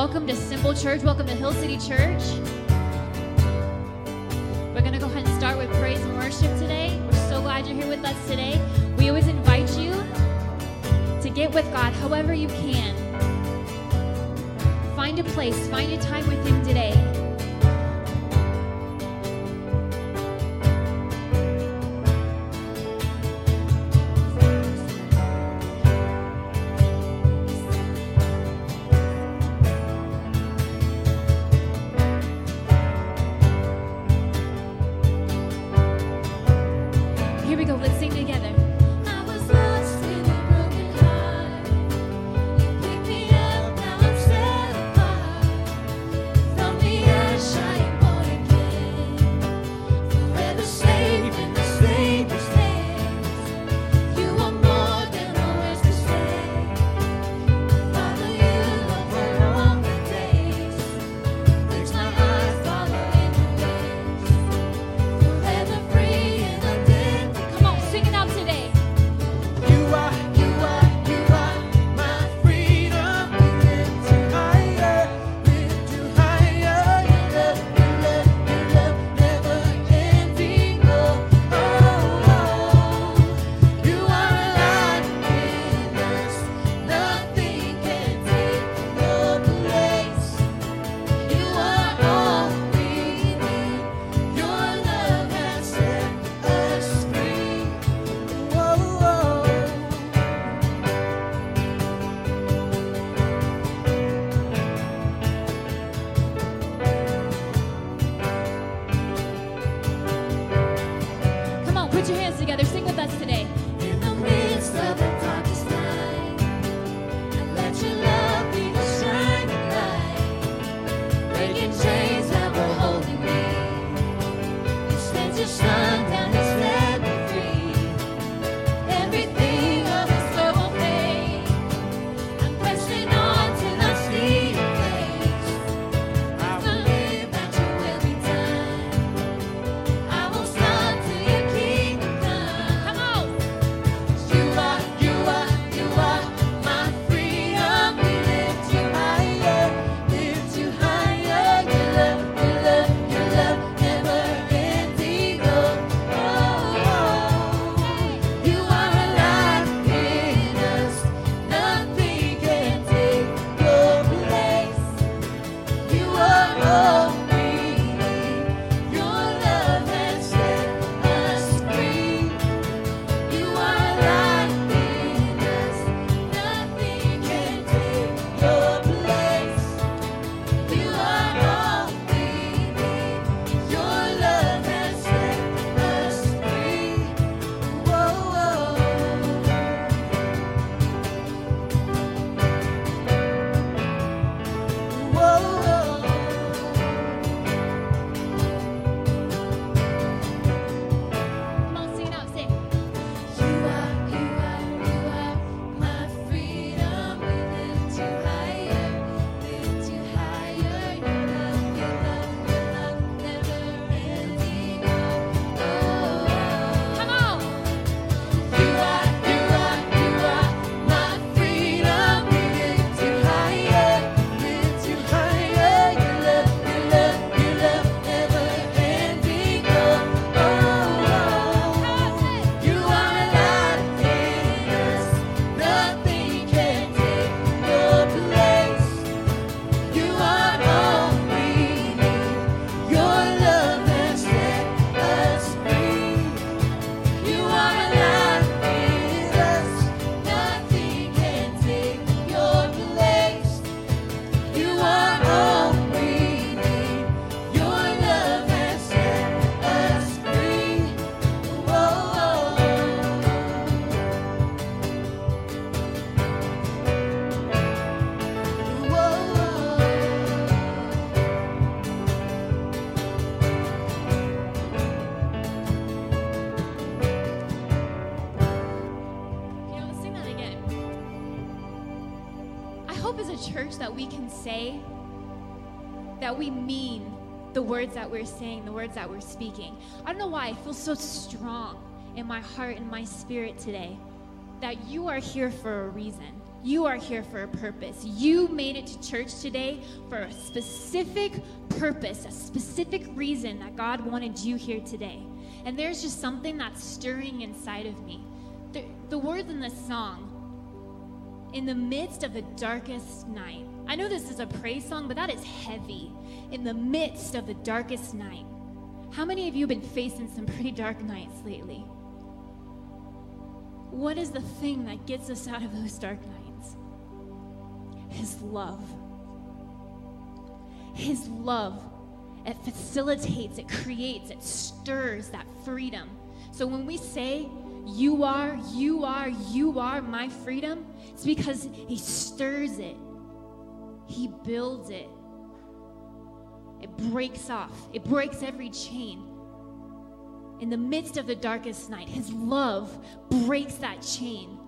Welcome to Simple Church. Welcome to Hill City Church. We're going to go ahead and start with praise and worship today. We're so glad you're here with us today. We always invite you to get with God however you can. Find a place, find a time with Him today. making change. we mean the words that we're saying, the words that we're speaking. I don't know why I feel so strong in my heart and my spirit today that you are here for a reason. You are here for a purpose. You made it to church today for a specific purpose, a specific reason that God wanted you here today. And there's just something that's stirring inside of me. The, the words in this song, in the midst of the darkest night, I know this is a praise song, but that is heavy. In the midst of the darkest night. How many of you have been facing some pretty dark nights lately? What is the thing that gets us out of those dark nights? His love. His love. It facilitates, it creates, it stirs that freedom. So when we say, You are, you are, you are my freedom, it's because He stirs it, He builds it, it breaks off, it breaks every chain. In the midst of the darkest night, His love breaks that chain,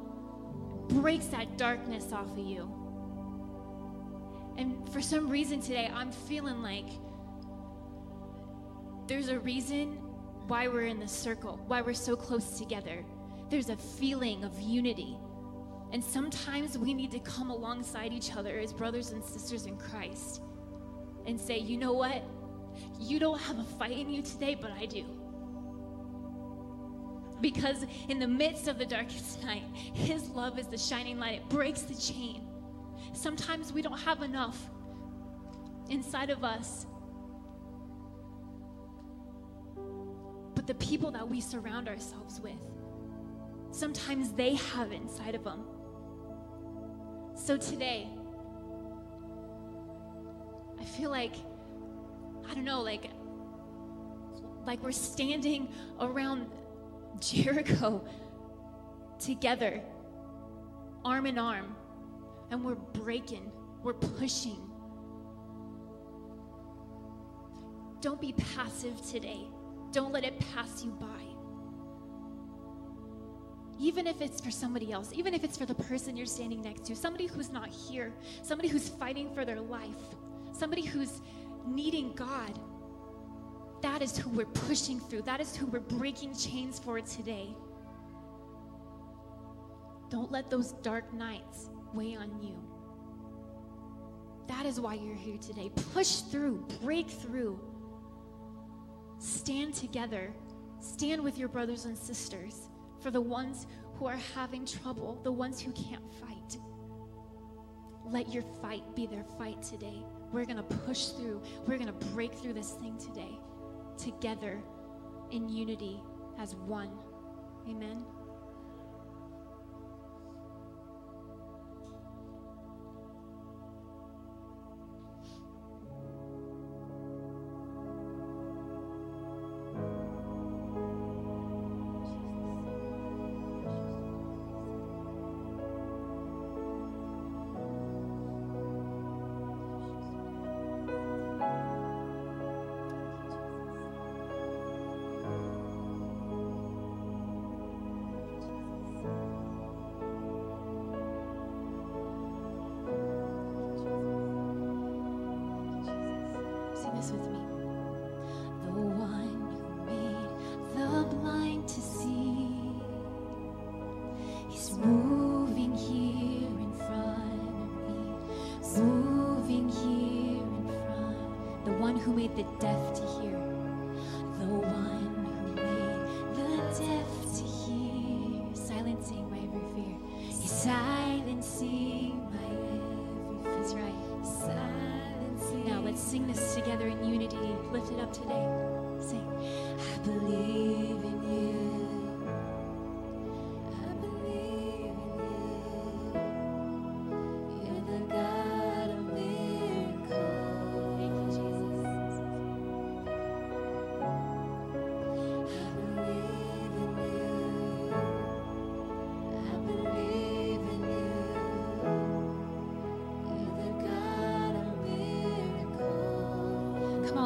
breaks that darkness off of you. And for some reason today, I'm feeling like there's a reason why we're in this circle, why we're so close together. There's a feeling of unity. And sometimes we need to come alongside each other as brothers and sisters in Christ and say, you know what? You don't have a fight in you today, but I do. Because in the midst of the darkest night, His love is the shining light. It breaks the chain. Sometimes we don't have enough inside of us. But the people that we surround ourselves with, sometimes they have it inside of them. So today, I feel like, I don't know, like, like we're standing around Jericho together, arm in arm, and we're breaking, we're pushing. Don't be passive today. Don't let it pass you by. Even if it's for somebody else, even if it's for the person you're standing next to, somebody who's not here, somebody who's fighting for their life, somebody who's needing God. That is who we're pushing through. That is who we're breaking chains for today. Don't let those dark nights weigh on you. That is why you're here today. Push through, break through. Stand together. Stand with your brothers and sisters for the ones who are having trouble, the ones who can't fight. Let your fight be their fight today. We're going to push through. We're going to break through this thing today together in unity as one. Amen. Made the deaf to hear. The one who made the deaf to hear. Silencing my every fear. He's silencing my every fear. That's right. Silencing. Now let's sing this together in unity. Lift it up today. Sing. I believe in you.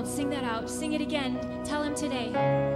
Sing that out. Sing it again. Tell him today.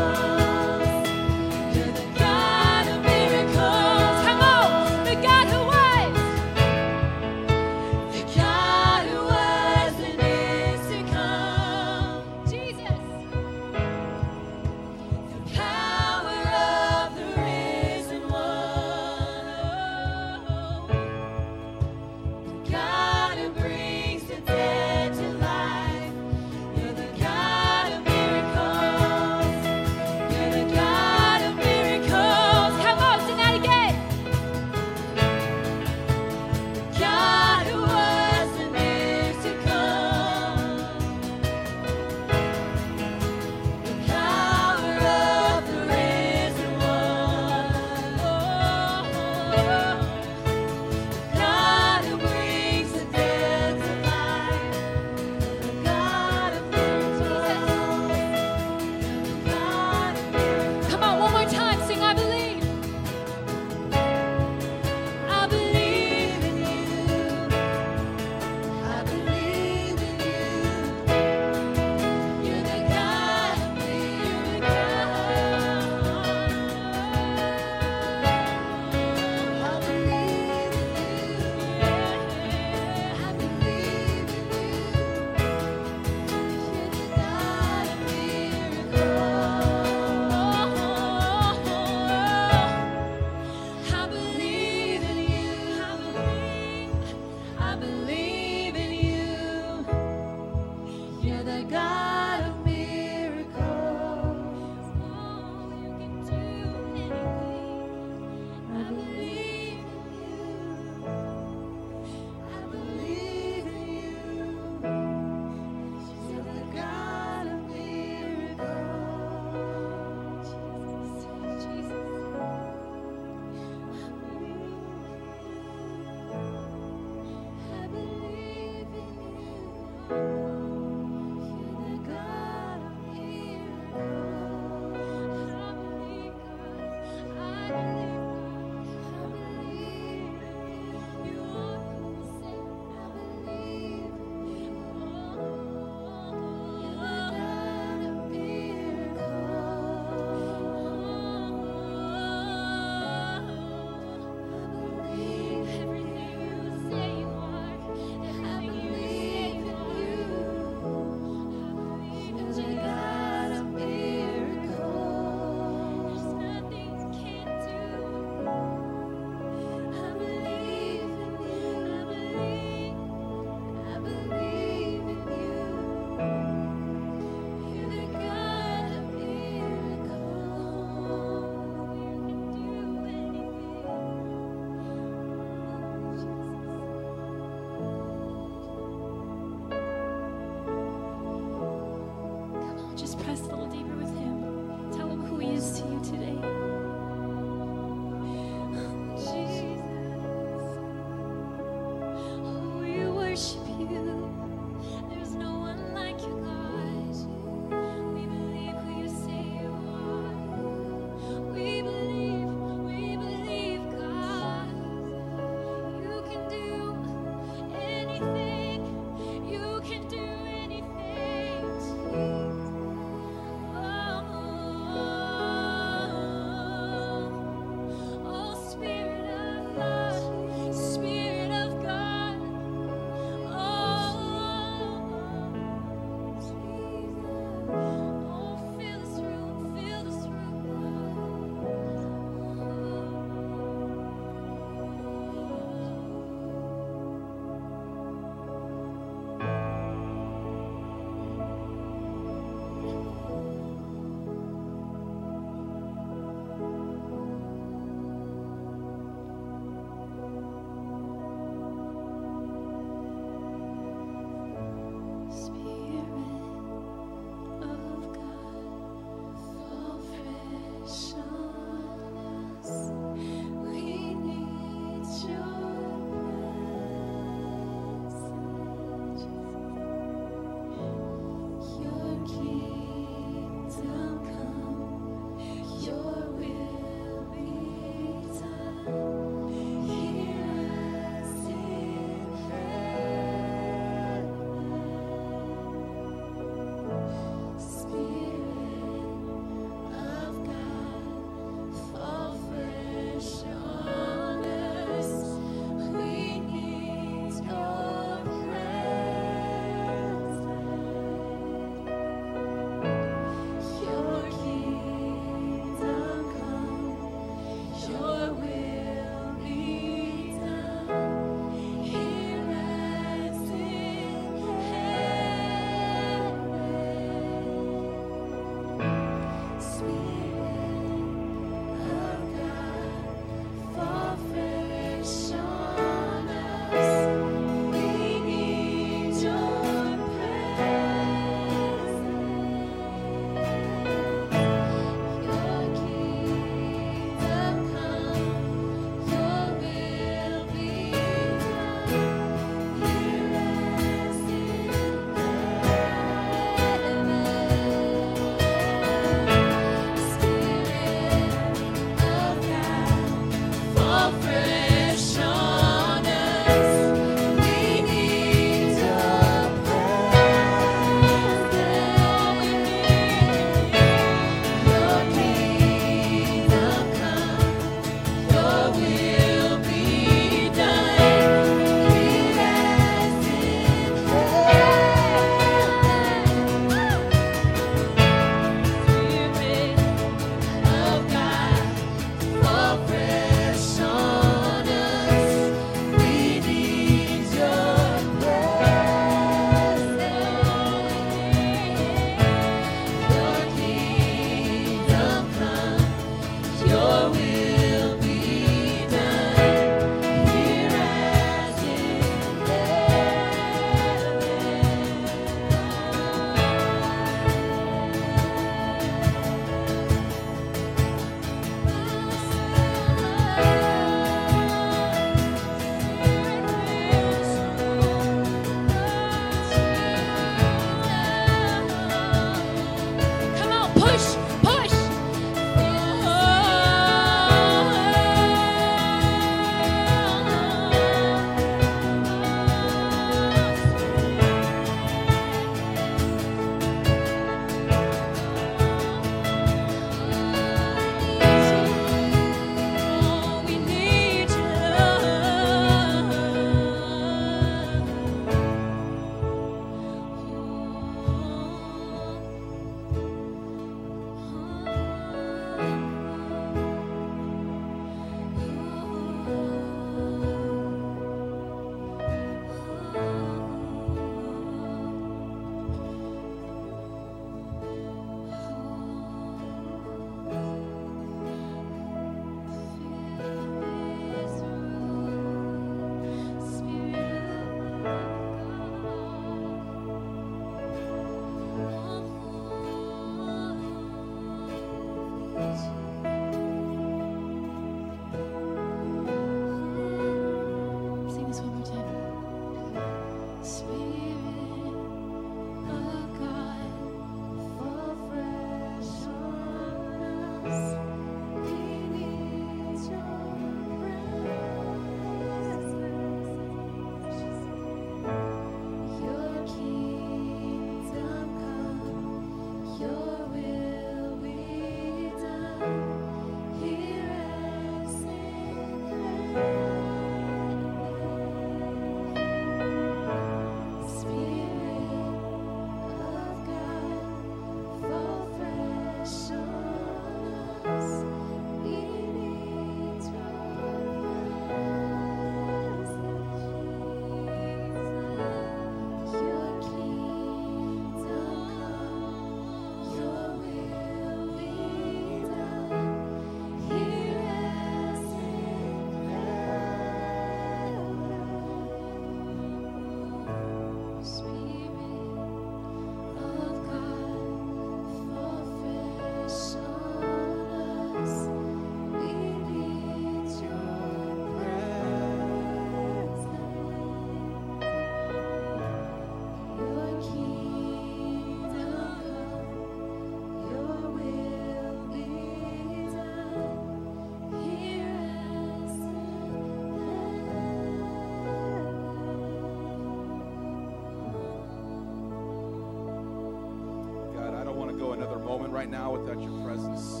Now without your presence.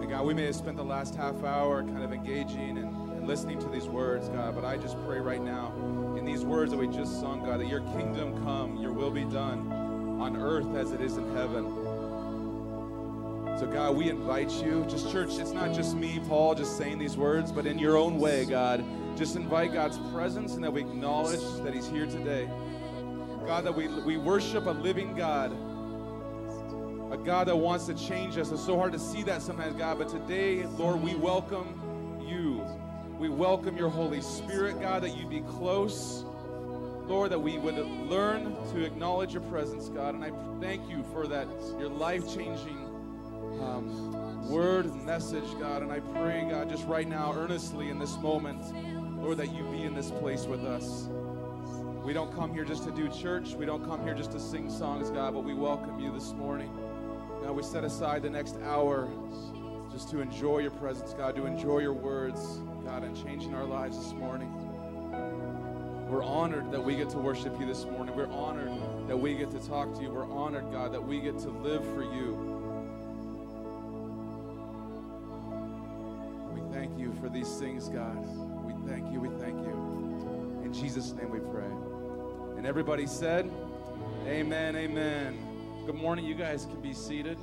And God, we may have spent the last half hour kind of engaging and, and listening to these words, God, but I just pray right now in these words that we just sung, God, that your kingdom come, your will be done on earth as it is in heaven. So, God, we invite you. Just, church, it's not just me, Paul, just saying these words, but in your own way, God. Just invite God's presence and that we acknowledge that He's here today. God, that we, we worship a living God, God that wants to change us. It's so hard to see that sometimes, God, but today, Lord, we welcome you. We welcome your Holy Spirit, God, that you be close. Lord, that we would learn to acknowledge your presence, God. And I thank you for that, your life changing um, word and message, God. And I pray, God, just right now, earnestly in this moment, Lord, that you be in this place with us. We don't come here just to do church. We don't come here just to sing songs, God, but we welcome you this morning. God, we set aside the next hour just to enjoy your presence, God, to enjoy your words, God, and changing our lives this morning. We're honored that we get to worship you this morning. We're honored that we get to talk to you. We're honored, God, that we get to live for you. We thank you for these things, God. We thank you. We thank you. In Jesus' name we pray. And everybody said, Amen, amen. Good morning. You guys can be seated.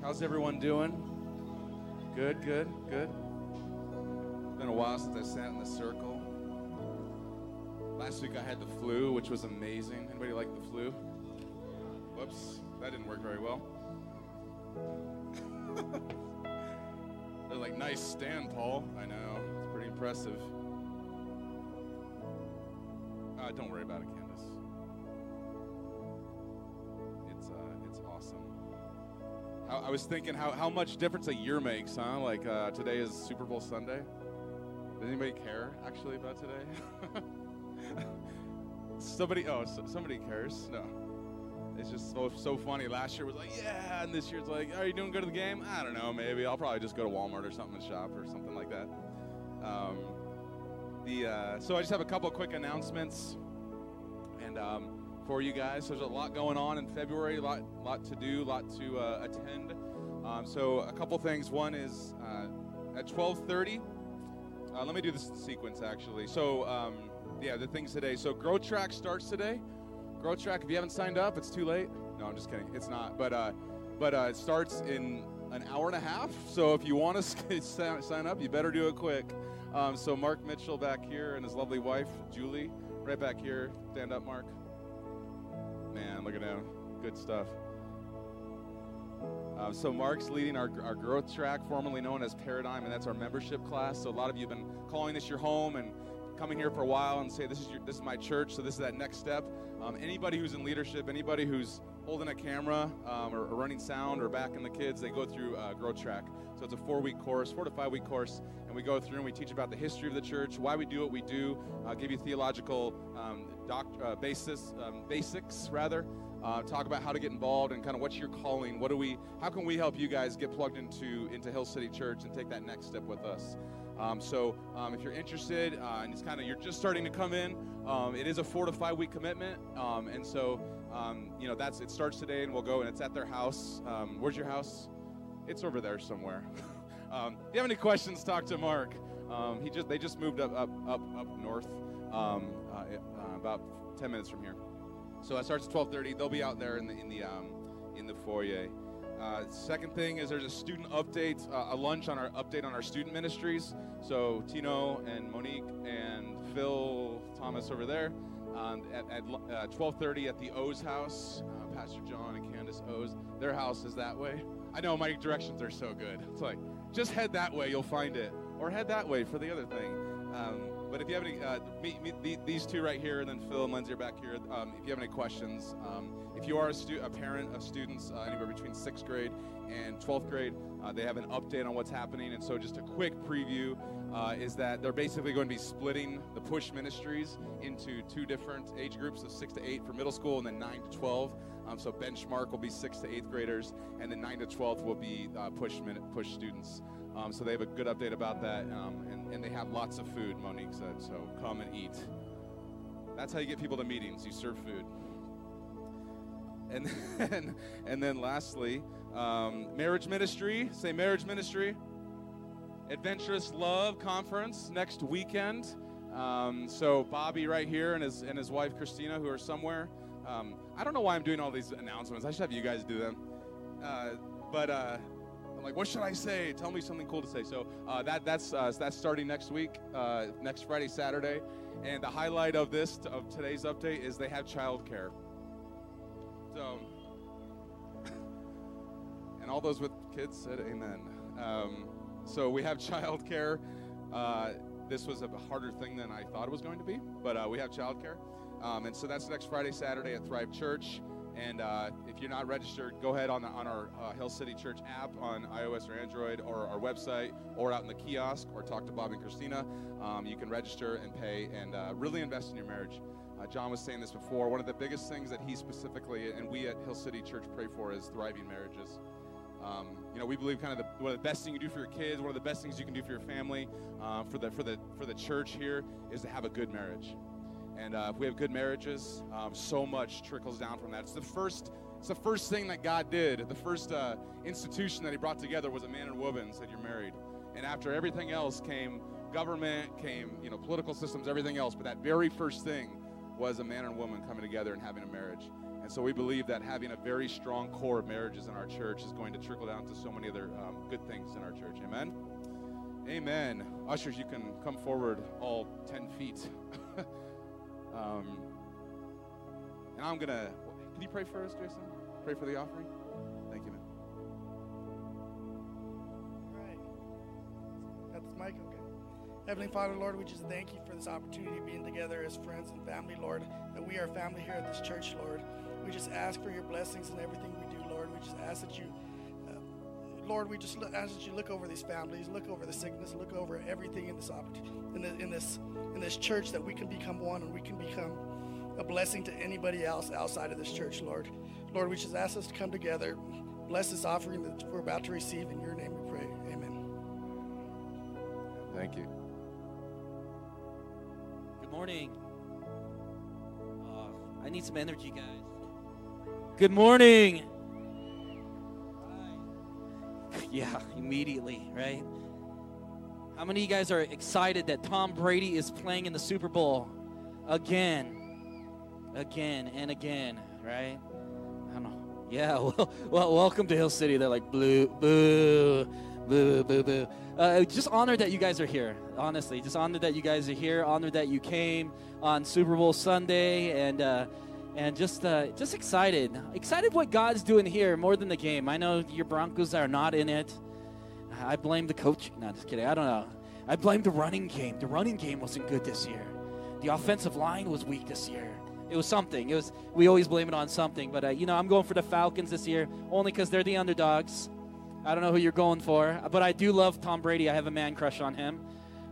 How's everyone doing? Good, good, good. It's been a while since I sat in the circle. Last week I had the flu, which was amazing. Anybody like the flu? Whoops, that didn't work very well. They're like, nice stand, Paul. I know, it's pretty impressive. Uh, don't worry about it, Candace. It's uh, it's awesome. I was thinking how, how much difference a year makes, huh? Like uh, today is Super Bowl Sunday. Does anybody care actually about today? somebody, oh, so, somebody cares. No, it's just so so funny. Last year was like, yeah, and this year's like, are you doing good at the game? I don't know, maybe. I'll probably just go to Walmart or something and shop or something like that. Um, the uh, so I just have a couple quick announcements, and um, for you guys, there's a lot going on in February, a lot lot to do, a lot to uh, attend. Um, so a couple things. One is uh, at 12:30. Uh, let me do this in sequence actually. So um, yeah, the things today. So Grow Track starts today. Grow Track. If you haven't signed up, it's too late. No, I'm just kidding. It's not. But uh, but uh, it starts in an hour and a half. So if you want to sign up, you better do it quick. Um, so Mark Mitchell back here and his lovely wife Julie, right back here. Stand up, Mark. Man, look at him. Good stuff. Uh, so Mark's leading our, our growth track, formerly known as Paradigm, and that's our membership class. So a lot of you have been calling this your home and coming here for a while and say this is your, this is my church. So this is that next step. Um, anybody who's in leadership, anybody who's holding a camera um, or, or, running sound or backing the kids, they go through uh, Grow Track. So it's a four-week course, four to five-week course, and we go through and we teach about the history of the church, why we do what we do, uh, give you theological um, uh, basis, um, basics rather, uh, talk about how to get involved and kind of what's your calling. What do we? How can we help you guys get plugged into into Hill City Church and take that next step with us? Um, so um, if you're interested uh, and it's kind of you're just starting to come in, um, it is a four to five week commitment, um, and so um, you know that's it starts today and we'll go and it's at their house. Um, where's your house? It's over there somewhere. if you have any questions, talk to Mark. he just they just moved up up up up north, uh, uh, about 10 minutes from here. So that starts at 12:30. They'll be out there in the in the in the foyer. Uh, second thing is there's a student update, uh, a lunch on our update on our student ministries. So Tino and Monique and Phil Thomas over there um, at, at uh, 12:30 at the O's house. Uh, Pastor John and Candace O's. Their house is that way. I know my directions are so good. It's like just head that way, you'll find it, or head that way for the other thing. Um, but if you have any, uh, meet, meet these two right here, and then Phil and Lindsay are back here. Um, if you have any questions, um, if you are a, stu- a parent of students uh, anywhere between sixth grade and 12th grade, uh, they have an update on what's happening. And so, just a quick preview uh, is that they're basically going to be splitting the push ministries into two different age groups of six to eight for middle school, and then nine to 12. Um, so benchmark will be six to eighth graders, and then nine to 12th will be uh, push minute, push students. Um, so they have a good update about that, um, and, and they have lots of food, Monique said. So come and eat. That's how you get people to meetings. You serve food. And then, and then lastly, um, marriage ministry. Say marriage ministry. Adventurous Love Conference next weekend. Um, so Bobby right here and his and his wife Christina, who are somewhere. Um, I don't know why I'm doing all these announcements. I should have you guys do them. Uh, but uh, I'm like, what should I say? Tell me something cool to say. So uh, that that's uh, that's starting next week, uh, next Friday, Saturday, and the highlight of this of today's update is they have childcare. So, and all those with kids said amen. Um, so we have childcare. Uh, this was a harder thing than I thought it was going to be, but uh, we have childcare. Um, and so that's next Friday, Saturday at Thrive Church. And uh, if you're not registered, go ahead on, the, on our uh, Hill City Church app on iOS or Android or our website or out in the kiosk or talk to Bob and Christina. Um, you can register and pay and uh, really invest in your marriage. Uh, John was saying this before. One of the biggest things that he specifically and we at Hill City Church pray for is thriving marriages. Um, you know, we believe kind of the, one of the best things you do for your kids, one of the best things you can do for your family, uh, for the for the for the church here is to have a good marriage. And uh, if we have good marriages, um, so much trickles down from that. It's the first. It's the first thing that God did. The first uh, institution that He brought together was a man and woman. Said you're married, and after everything else came government, came you know political systems, everything else. But that very first thing was a man and woman coming together and having a marriage. And so we believe that having a very strong core of marriages in our church is going to trickle down to so many other um, good things in our church. Amen. Amen. Ushers, you can come forward all 10 feet. um, and I'm going to. Can you pray for us, Jason? Pray for the offering? Thank you, man. Right. Got this mic? Okay. Heavenly Father, Lord, we just thank you for this opportunity of being together as friends and family, Lord, that we are family here at this church, Lord. We just ask for your blessings in everything we do, Lord. We just ask that you, uh, Lord, we just ask that you look over these families, look over the sickness, look over everything in this in, the, in this in this church, that we can become one and we can become a blessing to anybody else outside of this church, Lord. Lord, we just ask us to come together, bless this offering that we're about to receive. In your name we pray. Amen. Thank you. Morning. Uh, I need some energy, guys. Good morning. Yeah, immediately, right? How many of you guys are excited that Tom Brady is playing in the Super Bowl again, again, and again, right? I don't know. Yeah, well, well welcome to Hill City. They're like, blue, boo, boo, boo, boo. Uh, just honored that you guys are here, honestly. Just honored that you guys are here. Honored that you came on Super Bowl Sunday, and uh, and just uh, just excited, excited what God's doing here more than the game. I know your Broncos are not in it. I blame the coach. No, just kidding. I don't know. I blame the running game. The running game wasn't good this year. The offensive line was weak this year. It was something. It was. We always blame it on something, but uh, you know, I'm going for the Falcons this year only because they're the underdogs. I don't know who you're going for, but I do love Tom Brady. I have a man crush on him.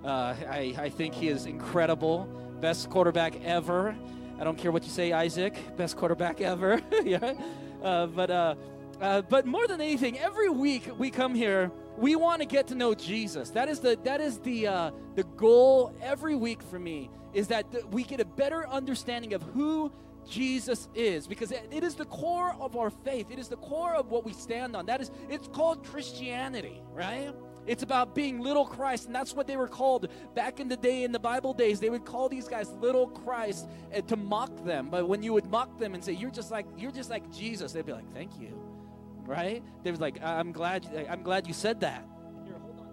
Uh, I, I think he is incredible. Best quarterback ever. I don't care what you say, Isaac. Best quarterback ever. yeah. Uh, but uh, uh, but more than anything, every week we come here, we want to get to know Jesus. That is the that is the uh, the goal every week for me. Is that th- we get a better understanding of who Jesus is because it- is the core of our faith. It is the core of what we stand on. That is, it's called Christianity, right? It's about being little Christ, and that's what they were called back in the day, in the Bible days. They would call these guys little Christ uh, to mock them. But when you would mock them and say, "You're just like you're just like Jesus," they'd be like, "Thank you," right? They was like, "I'm glad, I'm glad you said that." Here, hold on.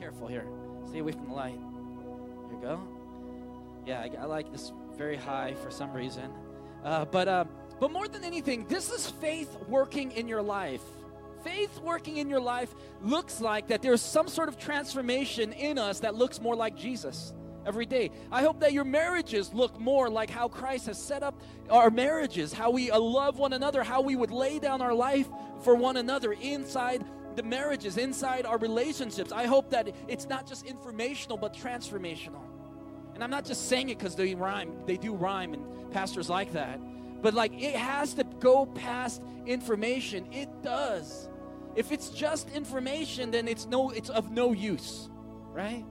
Careful here. Stay away from the light. Go. Yeah, I, I like this very high for some reason. Uh, but uh, but more than anything, this is faith working in your life. Faith working in your life looks like that there's some sort of transformation in us that looks more like Jesus every day. I hope that your marriages look more like how Christ has set up our marriages, how we uh, love one another, how we would lay down our life for one another inside the marriages, inside our relationships. I hope that it's not just informational but transformational. And I'm not just saying it because they rhyme, they do rhyme, and pastors like that. But like it has to go past information. It does. If it's just information, then it's no it's of no use, right?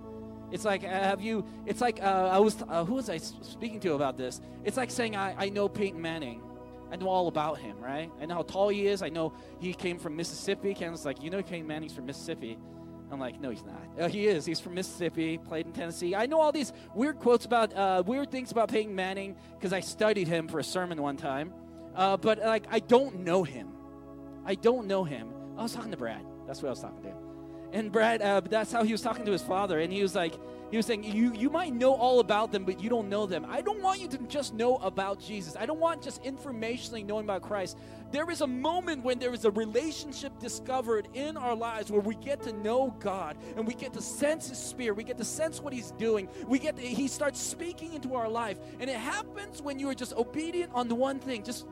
It's like, uh, have you, it's like, uh, I was, uh, who was I speaking to about this? It's like saying, I, I know Peyton Manning. I know all about him, right? I know how tall he is. I know he came from Mississippi. Candace's like, you know Peyton Manning's from Mississippi. I'm like, no, he's not. Uh, he is. He's from Mississippi, played in Tennessee. I know all these weird quotes about, uh, weird things about Peyton Manning because I studied him for a sermon one time. Uh, but, like, I don't know him. I don't know him. I was talking to Brad. That's what I was talking to. And Brad, uh, that's how he was talking to his father. And he was like, he was saying, you, you might know all about them, but you don't know them. I don't want you to just know about Jesus. I don't want just informationally knowing about Christ. There is a moment when there is a relationship discovered in our lives where we get to know God and we get to sense His Spirit. We get to sense what He's doing. We get to, He starts speaking into our life. And it happens when you are just obedient on the one thing. Just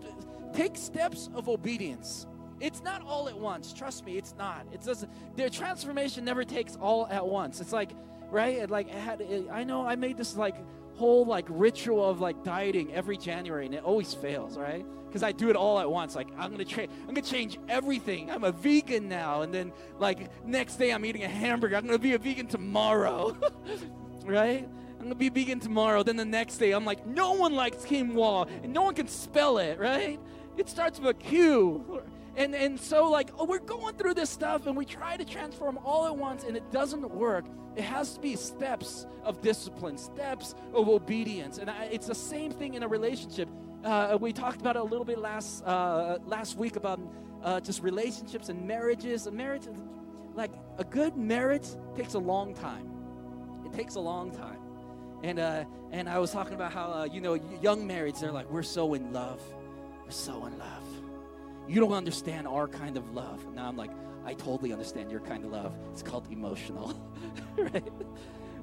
take steps of obedience. It's not all at once. Trust me, it's not. It doesn't. Their transformation never takes all at once. It's like, right? It like I know I made this like whole like ritual of like dieting every January, and it always fails, right? Because I do it all at once. Like I'm gonna change. I'm gonna change everything. I'm a vegan now, and then like next day I'm eating a hamburger. I'm gonna be a vegan tomorrow, right? I'm gonna be vegan tomorrow. Then the next day, I'm like, no one likes quinoa, and no one can spell it, right? It starts with a Q. And, and so, like, oh, we're going through this stuff and we try to transform all at once and it doesn't work. It has to be steps of discipline, steps of obedience. And I, it's the same thing in a relationship. Uh, we talked about it a little bit last, uh, last week about uh, just relationships and marriages. A marriage, like, a good marriage takes a long time. It takes a long time. And, uh, and I was talking about how, uh, you know, young marrieds, they're like, we're so in love. We're so in love you don't understand our kind of love. Now I'm like, I totally understand your kind of love. It's called emotional, right?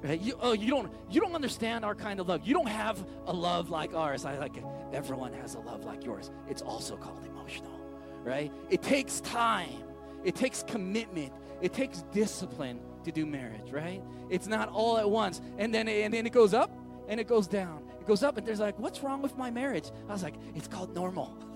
Right? You, oh, you don't you don't understand our kind of love. You don't have a love like ours. I like everyone has a love like yours. It's also called emotional, right? It takes time. It takes commitment. It takes discipline to do marriage, right? It's not all at once. And then and then it goes up and it goes down. It goes up and there's like, what's wrong with my marriage? I was like, it's called normal.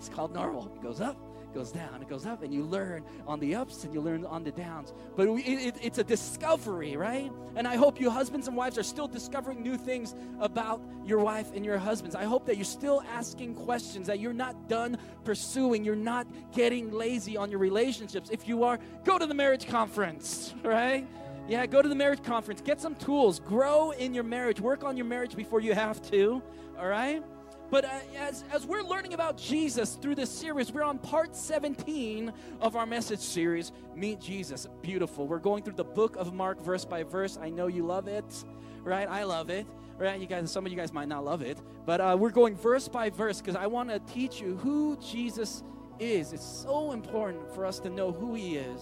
It's called normal. It goes up, it goes down, it goes up, and you learn on the ups and you learn on the downs. But we, it, it's a discovery, right? And I hope you husbands and wives are still discovering new things about your wife and your husbands. I hope that you're still asking questions, that you're not done pursuing, you're not getting lazy on your relationships. If you are, go to the marriage conference, right? Yeah, go to the marriage conference, get some tools, grow in your marriage, work on your marriage before you have to, all right? But uh, as, as we're learning about Jesus through this series, we're on part 17 of our message series, Meet Jesus. Beautiful. We're going through the book of Mark verse by verse. I know you love it, right? I love it, right? You guys, some of you guys might not love it, but uh, we're going verse by verse because I want to teach you who Jesus is. It's so important for us to know who he is,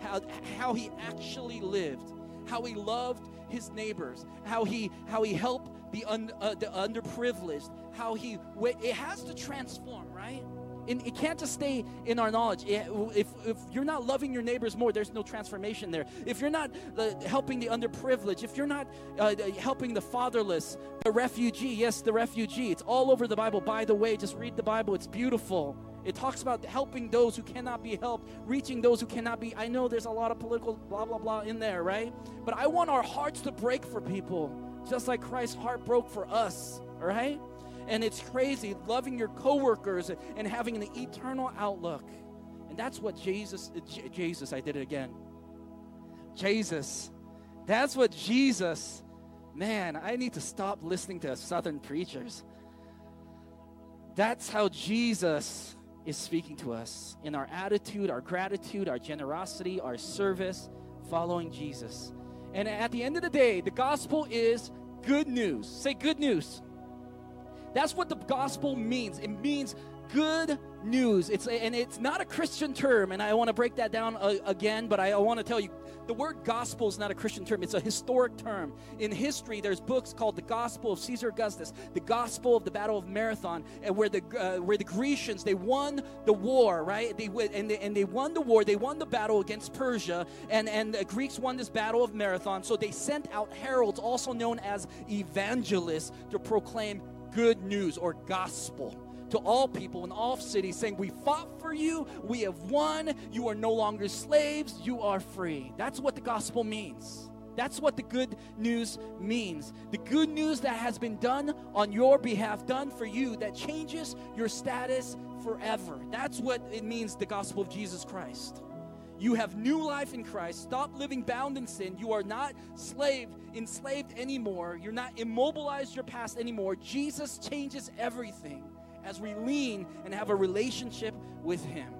how, how he actually lived, how he loved his neighbors, how he, how he helped the, un, uh, the underprivileged, how he it has to transform, right? And it can't just stay in our knowledge. If, if you're not loving your neighbors more, there's no transformation there. If you're not uh, helping the underprivileged, if you're not uh, helping the fatherless, the refugee, yes, the refugee, it's all over the Bible. By the way, just read the Bible, it's beautiful. It talks about helping those who cannot be helped, reaching those who cannot be. I know there's a lot of political blah, blah, blah in there, right? But I want our hearts to break for people, just like Christ's heart broke for us, all right? And it's crazy loving your coworkers and having an eternal outlook. And that's what Jesus, J- Jesus, I did it again. Jesus, that's what Jesus, man, I need to stop listening to Southern preachers. That's how Jesus is speaking to us in our attitude, our gratitude, our generosity, our service, following Jesus. And at the end of the day, the gospel is good news. Say good news. That's what the gospel means. It means good news. It's and it's not a Christian term, and I want to break that down uh, again. But I, I want to tell you, the word gospel is not a Christian term. It's a historic term. In history, there's books called the Gospel of Caesar Augustus, the Gospel of the Battle of Marathon, and where the uh, where the Grecians they won the war, right? They and they, and they won the war. They won the battle against Persia, and and the Greeks won this Battle of Marathon. So they sent out heralds, also known as evangelists, to proclaim good news or gospel to all people in all cities, saying, We fought for you, we have won, you are no longer slaves, you are free. That's what the gospel means. That's what the good news means. The good news that has been done on your behalf, done for you, that changes your status forever. That's what it means, the gospel of Jesus Christ. You have new life in Christ. Stop living bound in sin. You are not slave, enslaved anymore. You're not immobilized your past anymore. Jesus changes everything as we lean and have a relationship with Him.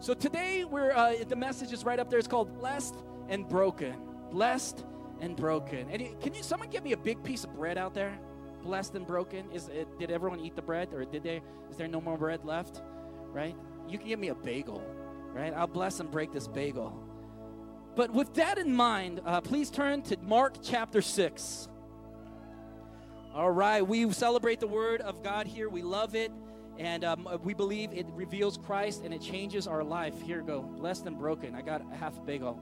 So today, we're uh, the message is right up there. It's called "Blessed and Broken." Blessed and broken. And can you someone give me a big piece of bread out there? Blessed and broken. Is it, did everyone eat the bread, or did they? Is there no more bread left? Right? You can give me a bagel. Right? I'll bless and break this bagel. But with that in mind, uh, please turn to Mark chapter six. All right, we celebrate the Word of God here. We love it, and um, we believe it reveals Christ and it changes our life. Here go. Blessed and broken. I got a half bagel.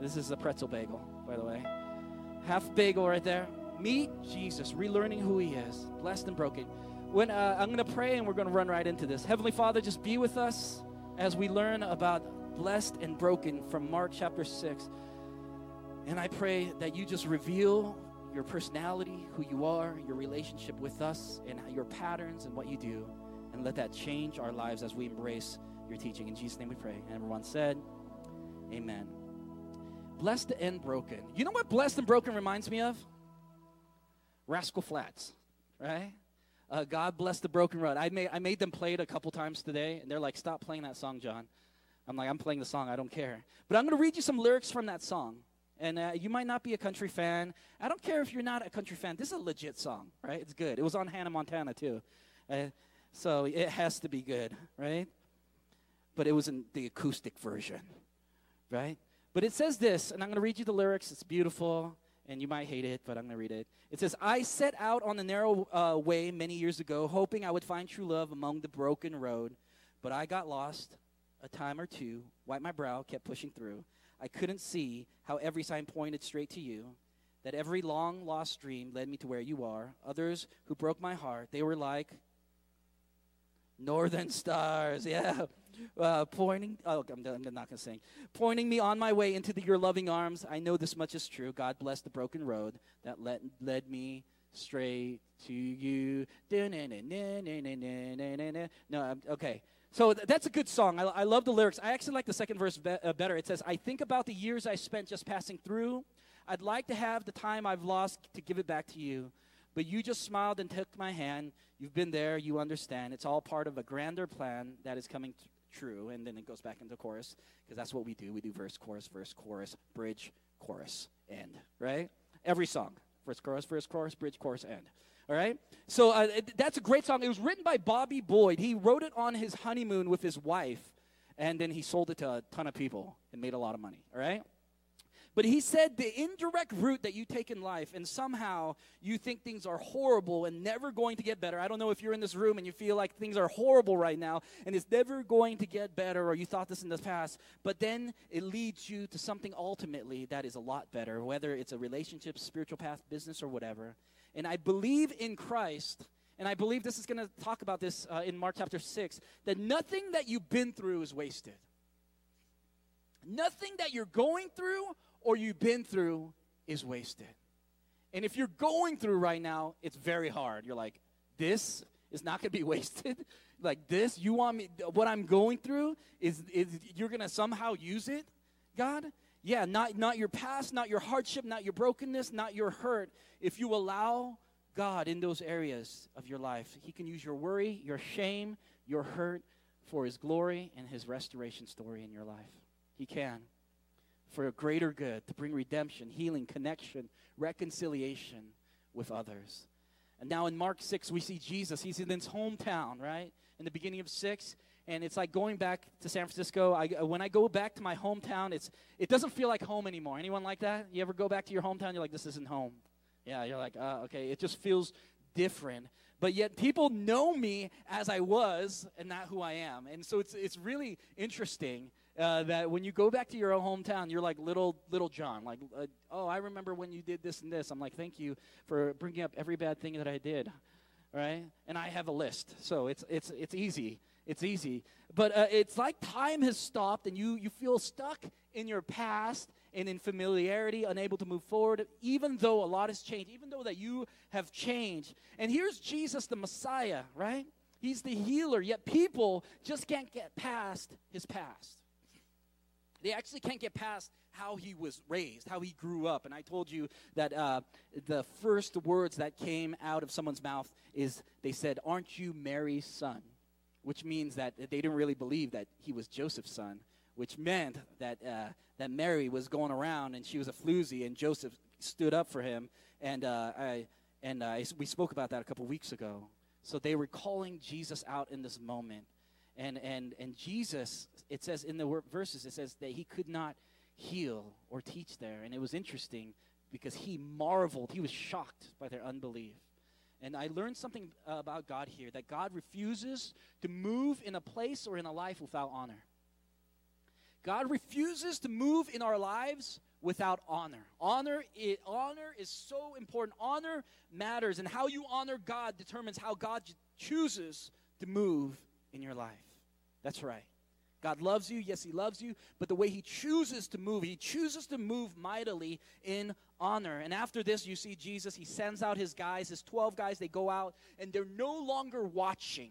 This is a pretzel bagel, by the way. Half bagel right there. Meet Jesus, relearning who He is. Blessed and broken. When uh, I'm going to pray, and we're going to run right into this. Heavenly Father, just be with us as we learn about blessed and broken from Mark chapter six. And I pray that you just reveal your personality, who you are, your relationship with us, and your patterns and what you do. And let that change our lives as we embrace your teaching. In Jesus' name we pray. And everyone said, Amen. Blessed and broken. You know what blessed and broken reminds me of? Rascal Flatts, right? Uh, God bless the broken road. I made, I made them play it a couple times today, and they're like, Stop playing that song, John. I'm like, I'm playing the song, I don't care. But I'm going to read you some lyrics from that song. And uh, you might not be a country fan. I don't care if you're not a country fan. This is a legit song, right? It's good. It was on Hannah Montana, too. Uh, so it has to be good, right? But it was in the acoustic version, right? But it says this, and I'm going to read you the lyrics. It's beautiful, and you might hate it, but I'm going to read it. It says, I set out on the narrow uh, way many years ago, hoping I would find true love among the broken road. But I got lost a time or two, wiped my brow, kept pushing through. I couldn't see how every sign pointed straight to you, that every long lost dream led me to where you are. Others who broke my heart, they were like northern stars, yeah. Uh, pointing, oh, I'm, I'm not going to sing. Pointing me on my way into the, your loving arms. I know this much is true. God bless the broken road that led, led me straight to you. No, I'm, okay. So th- that's a good song. I, I love the lyrics. I actually like the second verse be- uh, better. It says, I think about the years I spent just passing through. I'd like to have the time I've lost to give it back to you. But you just smiled and took my hand. You've been there. You understand. It's all part of a grander plan that is coming t- true. And then it goes back into chorus because that's what we do. We do verse, chorus, verse, chorus, bridge, chorus, end. Right? Every song. Verse, chorus, verse, chorus, bridge, chorus, end. All right? So uh, that's a great song. It was written by Bobby Boyd. He wrote it on his honeymoon with his wife, and then he sold it to a ton of people and made a lot of money. All right? But he said the indirect route that you take in life, and somehow you think things are horrible and never going to get better. I don't know if you're in this room and you feel like things are horrible right now and it's never going to get better, or you thought this in the past, but then it leads you to something ultimately that is a lot better, whether it's a relationship, spiritual path, business, or whatever. And I believe in Christ. And I believe this is going to talk about this uh, in Mark chapter 6 that nothing that you've been through is wasted. Nothing that you're going through or you've been through is wasted. And if you're going through right now, it's very hard. You're like, this is not going to be wasted. like this, you want me what I'm going through is is you're going to somehow use it, God? Yeah, not not your past, not your hardship, not your brokenness, not your hurt. If you allow God in those areas of your life, he can use your worry, your shame, your hurt for his glory and his restoration story in your life. He can for a greater good, to bring redemption, healing, connection, reconciliation with others. And now in Mark 6, we see Jesus. He's in his hometown, right? In the beginning of 6. And it's like going back to San Francisco. I, when I go back to my hometown, it's, it doesn't feel like home anymore. Anyone like that? You ever go back to your hometown? You're like, this isn't home. Yeah, you're like, uh, okay, it just feels different. But yet people know me as I was and not who I am. And so it's, it's really interesting uh, that when you go back to your own hometown, you're like little little John. Like, uh, oh, I remember when you did this and this. I'm like, thank you for bringing up every bad thing that I did, right? And I have a list, so it's it's it's easy. It's easy. But uh, it's like time has stopped, and you you feel stuck in your past, and in familiarity, unable to move forward, even though a lot has changed, even though that you have changed. And here's Jesus, the Messiah, right? He's the healer, yet people just can't get past his past. They actually can't get past how he was raised, how he grew up. And I told you that uh, the first words that came out of someone's mouth is they said, Aren't you Mary's son? Which means that they didn't really believe that he was Joseph's son, which meant that, uh, that Mary was going around and she was a floozy and Joseph stood up for him. And, uh, I, and uh, we spoke about that a couple weeks ago. So they were calling Jesus out in this moment. And, and, and Jesus, it says in the verses, it says that he could not heal or teach there. And it was interesting because he marveled, he was shocked by their unbelief. And I learned something uh, about God here that God refuses to move in a place or in a life without honor. God refuses to move in our lives without honor. Honor is, honor is so important. Honor matters, and how you honor God determines how God chooses to move in your life. That's right. God loves you. Yes, He loves you. But the way He chooses to move, He chooses to move mightily in honor. And after this, you see Jesus, He sends out His guys, His 12 guys. They go out and they're no longer watching.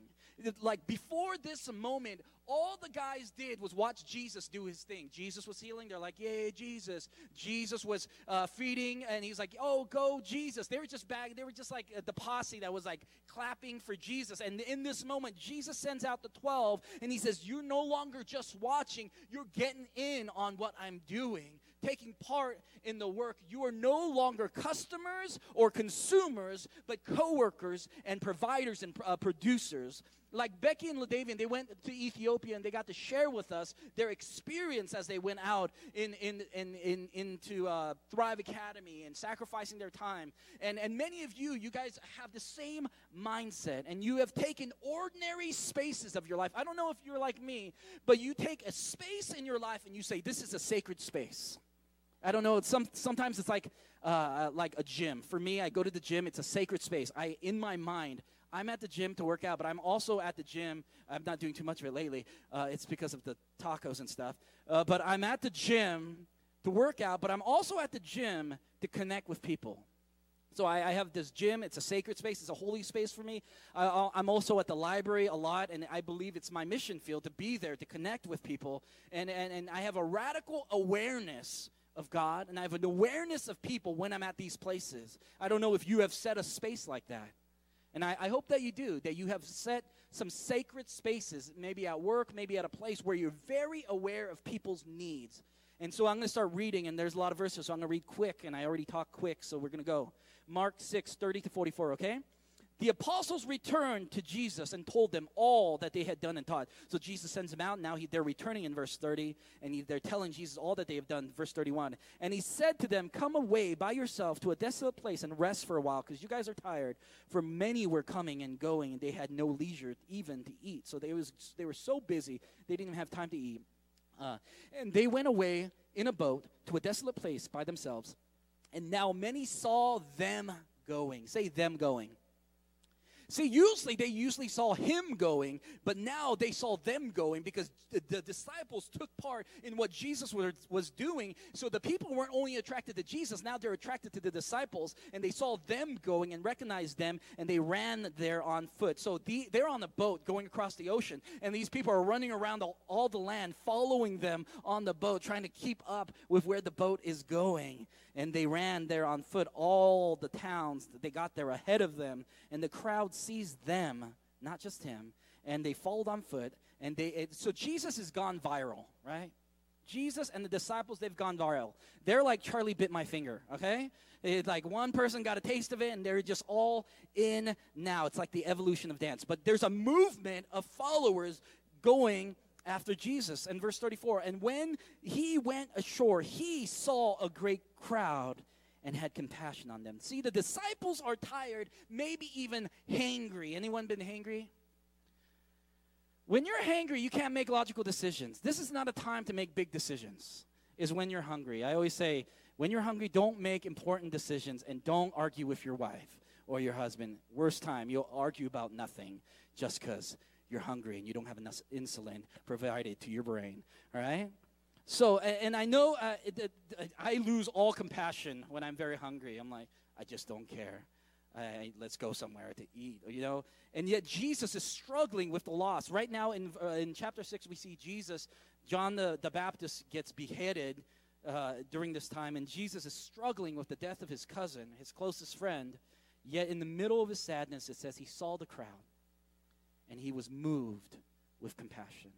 Like before this moment, all the guys did was watch Jesus do his thing. Jesus was healing. They're like, Yay, Jesus. Jesus was uh, feeding, and he's like, Oh, go, Jesus. They were just back. They were just like uh, the posse that was like clapping for Jesus. And in this moment, Jesus sends out the 12, and he says, You're no longer just watching, you're getting in on what I'm doing taking part in the work. You are no longer customers or consumers, but co-workers and providers and uh, producers. Like Becky and Ladavian, they went to Ethiopia and they got to share with us their experience as they went out in, in, in, in into uh, Thrive Academy and sacrificing their time. And, and many of you, you guys have the same mindset and you have taken ordinary spaces of your life. I don't know if you're like me, but you take a space in your life and you say, This is a sacred space. I don't know. It's some, sometimes it's like uh, like a gym. For me, I go to the gym. It's a sacred space. I in my mind, I'm at the gym to work out, but I'm also at the gym. I'm not doing too much of it lately. Uh, it's because of the tacos and stuff. Uh, but I'm at the gym to work out, but I'm also at the gym to connect with people. So I, I, have this gym. It's a sacred space. It's a holy space for me. I, I'm also at the library a lot, and I believe it's my mission field to be there to connect with people. And, and, and I have a radical awareness of God, and I have an awareness of people when I'm at these places. I don't know if you have set a space like that. And I, I, hope that you do, that you have set some sacred spaces, maybe at work, maybe at a place where you're very aware of people's needs. And so I'm going to start reading, and there's a lot of verses, so I'm going to read quick, and I already talked quick, so we're going to go. Mark 6, 30 to 44, okay? The apostles returned to Jesus and told them all that they had done and taught. So Jesus sends them out. Now he, they're returning in verse 30, and he, they're telling Jesus all that they have done, verse 31. And he said to them, Come away by yourself to a desolate place and rest for a while, because you guys are tired. For many were coming and going, and they had no leisure even to eat. So they, was, they were so busy, they didn't even have time to eat. Uh, and they went away in a boat to a desolate place by themselves. And now many saw them going. Say, them going. See, usually they usually saw him going, but now they saw them going because the, the, disciples took part in what Jesus was, was doing. So the people weren't only attracted to Jesus, now they're attracted to the disciples, and they saw them going and recognized them, and they ran there on foot. So the, they're on a boat going across the ocean, and these people are running around all, all the land, following them on the boat, trying to keep up with where the boat is going and they ran there on foot all the towns they got there ahead of them and the crowd sees them not just him and they followed on foot and they it, so jesus has gone viral right? Jesus and the disciples they've gone viral. They're like charlie bit my finger okay? It's like one person got a taste of it and they're just all in now. It's like the evolution of dance. But there's a movement of followers going after Jesus. And verse 34 And when he went ashore, he saw a great crowd and had compassion on them. See, the disciples are tired, maybe even hangry. Anyone been hangry? When you're hangry, you can't make logical decisions. This is not a time to make big decisions, is when you're hungry. I always say, when you're hungry, don't make important decisions and don't argue with your wife or your husband. Worst time, you'll argue about nothing just because you're hungry and you don't have enough insulin provided to your brain. All right? So, and I know uh, I lose all compassion when I'm very hungry. I'm like, I just don't care. Let's go somewhere to eat, you know. And yet Jesus is struggling with the loss. Right now in uh, in chapter six, we see Jesus, John the, the Baptist gets beheaded uh, during this time, and Jesus is struggling with the death of his cousin, his closest friend. Yet in the middle of his sadness, it says he saw the crowd, and he was moved with compassion.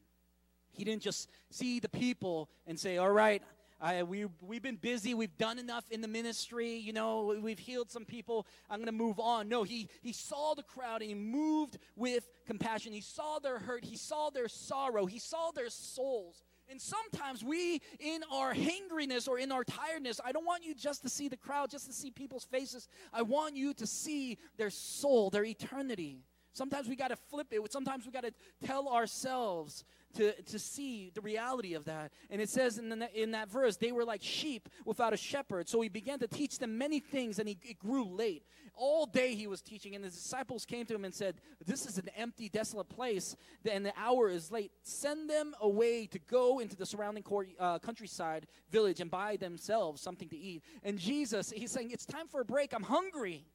He didn't just see the people and say, All right, I, we, we've been busy. We've done enough in the ministry. You know, we- we've healed some people. I'm going to move on. No, he, he saw the crowd and he moved with compassion. He saw their hurt. He saw their sorrow. He saw their souls. And sometimes we, in our hangriness or in our tiredness, I don't want you just to see the crowd, just to see people's faces. I want you to see their soul, their eternity. Sometimes we got to flip it. Sometimes we got to tell ourselves to, to see the reality of that. And it says in, the, in that verse, they were like sheep without a shepherd. So he began to teach them many things, and he, it grew late. All day he was teaching, and his disciples came to him and said, This is an empty, desolate place, and the hour is late. Send them away to go into the surrounding court, uh, countryside village and buy themselves something to eat. And Jesus, he's saying, It's time for a break. I'm hungry.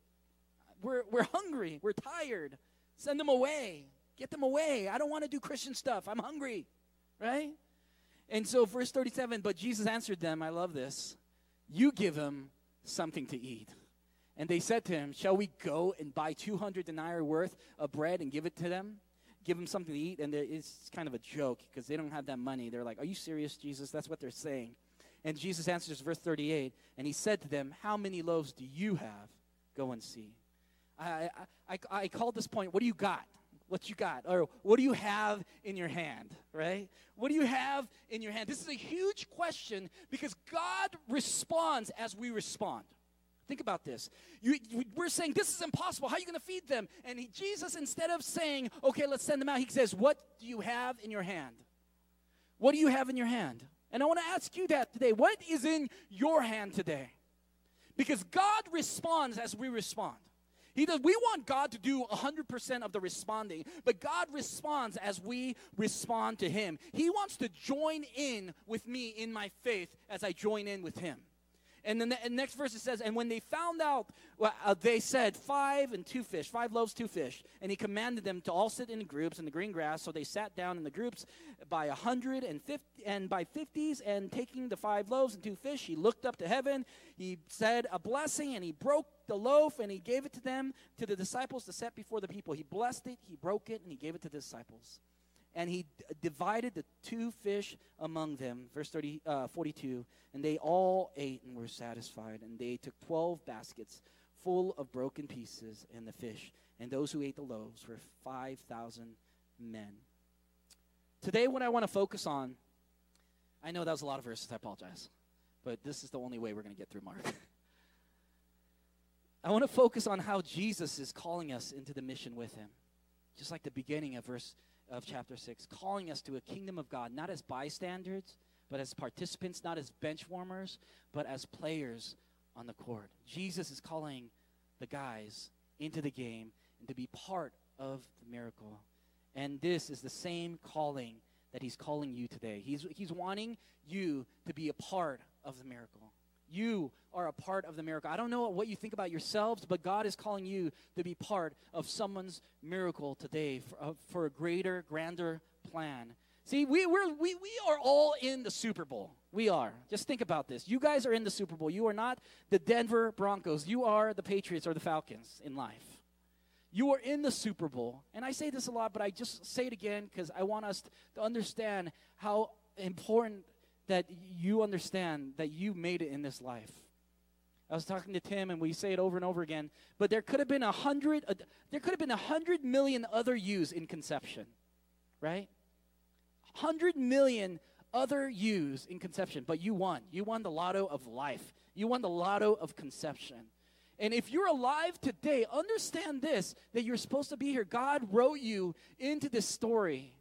We're, we're hungry. We're tired. Send them away. Get them away. I don't want to do Christian stuff. I'm hungry. Right? And so, verse 37 But Jesus answered them, I love this. You give them something to eat. And they said to him, Shall we go and buy 200 denarii worth of bread and give it to them? Give them something to eat? And it's kind of a joke because they don't have that money. They're like, Are you serious, Jesus? That's what they're saying. And Jesus answers, verse 38, and he said to them, How many loaves do you have? Go and see. I, I, I, I call this point, what do you got? What you got? Or what do you have in your hand, right? What do you have in your hand? This is a huge question because God responds as we respond. Think about this. You- we're saying this is impossible. How are you going to feed them? And he, Jesus, instead of saying, okay, let's send them out, he says, What do you have in your hand? What do you have in your hand? And I want to ask you that today. What is in your hand today? Because God responds as we respond. He does. We want God to do 100% of the responding, but God responds as we respond to Him. He wants to join in with me in my faith as I join in with Him. And then the next verse it says, And when they found out, well, uh, they said, Five and two fish, five loaves, two fish. And he commanded them to all sit in groups in the green grass. So they sat down in the groups by a hundred and fifty and by fifties. And taking the five loaves and two fish, he looked up to heaven. He said a blessing, and he broke the loaf, and he gave it to them, to the disciples to set before the people. He blessed it, he broke it, and he gave it to the disciples. And he d- divided the two fish among them. Verse 30, uh, 42 and they all ate and were satisfied and they took 12 baskets full of broken pieces and the fish. And those who ate the loaves were 5000 men. Today what i want to focus on i know that was a lot of verses i apologize but this is the only way we're going to get through mark i want to focus on how jesus is calling us into the mission with him. Just like the beginning of verse of chapter 6 calling us to a kingdom of god not as bystanders but as participants not as bench warmers but as players on the court. Jesus is calling the guys into the game and to be part of the miracle. And this is the same calling that he's calling you today. He's, he's wanting you to be a part of the miracle you are a part of the miracle. I don't know what you think about yourselves, but God is calling you to be part of someone's miracle today for, uh, for a greater, grander plan. See, we, we're, we, we are all in the Super Bowl. We are. Just think about this. You guys are in the Super Bowl. You are not the Denver Broncos. You are the Patriots or the Falcons in life. You are in the Super Bowl. And I say this a lot, but I just say it again because I want us to understand how important that you understand that you made it in this life. I was talking to Tim, and we say it over and over again. But there could have been a hundred. There could have been a hundred million other yous in conception, right? Hundred million other yous in conception, but you won. You won the lotto of life. You won the lotto of conception. And if you're alive today, understand this: that you're supposed to be here. God wrote you into this story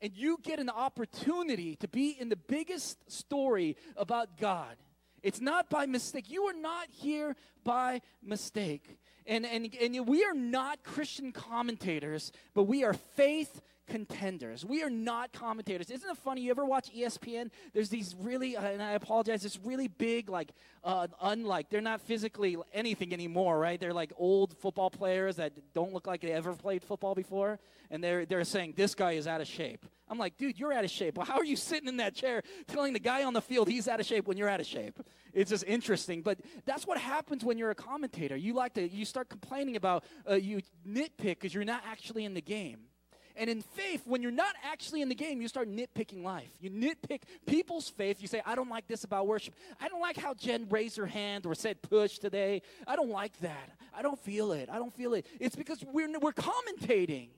and you get an opportunity to be in the biggest story about God. It's not by mistake. You are not here by mistake. And, and, and we are not Christian commentators, but we are faith contenders. We are not commentators. Isn't it funny? You ever watch ESPN? There's these really, uh, and I apologize, this really big, like, uh, unlike, they're not physically anything anymore, right? They're like old football players that don't look like they ever played football before. And they're, they're saying, this guy is out of shape. I'm like, dude, you're out of shape. Well, how are you sitting in that chair telling the guy on the field he's out of shape when you're out of shape? It's just interesting. But that's what happens when you're a commentator. You like to, you start complaining about, uh, you nitpick because you're not actually in the game. And in faith, when you're not actually in the game, you start nitpicking life. You nitpick people's faith. You say, I don't like this about worship. I don't like how Jen raised her hand or said push today. I don't like that. I don't feel it. I don't feel it. It's because we're, we're commentating.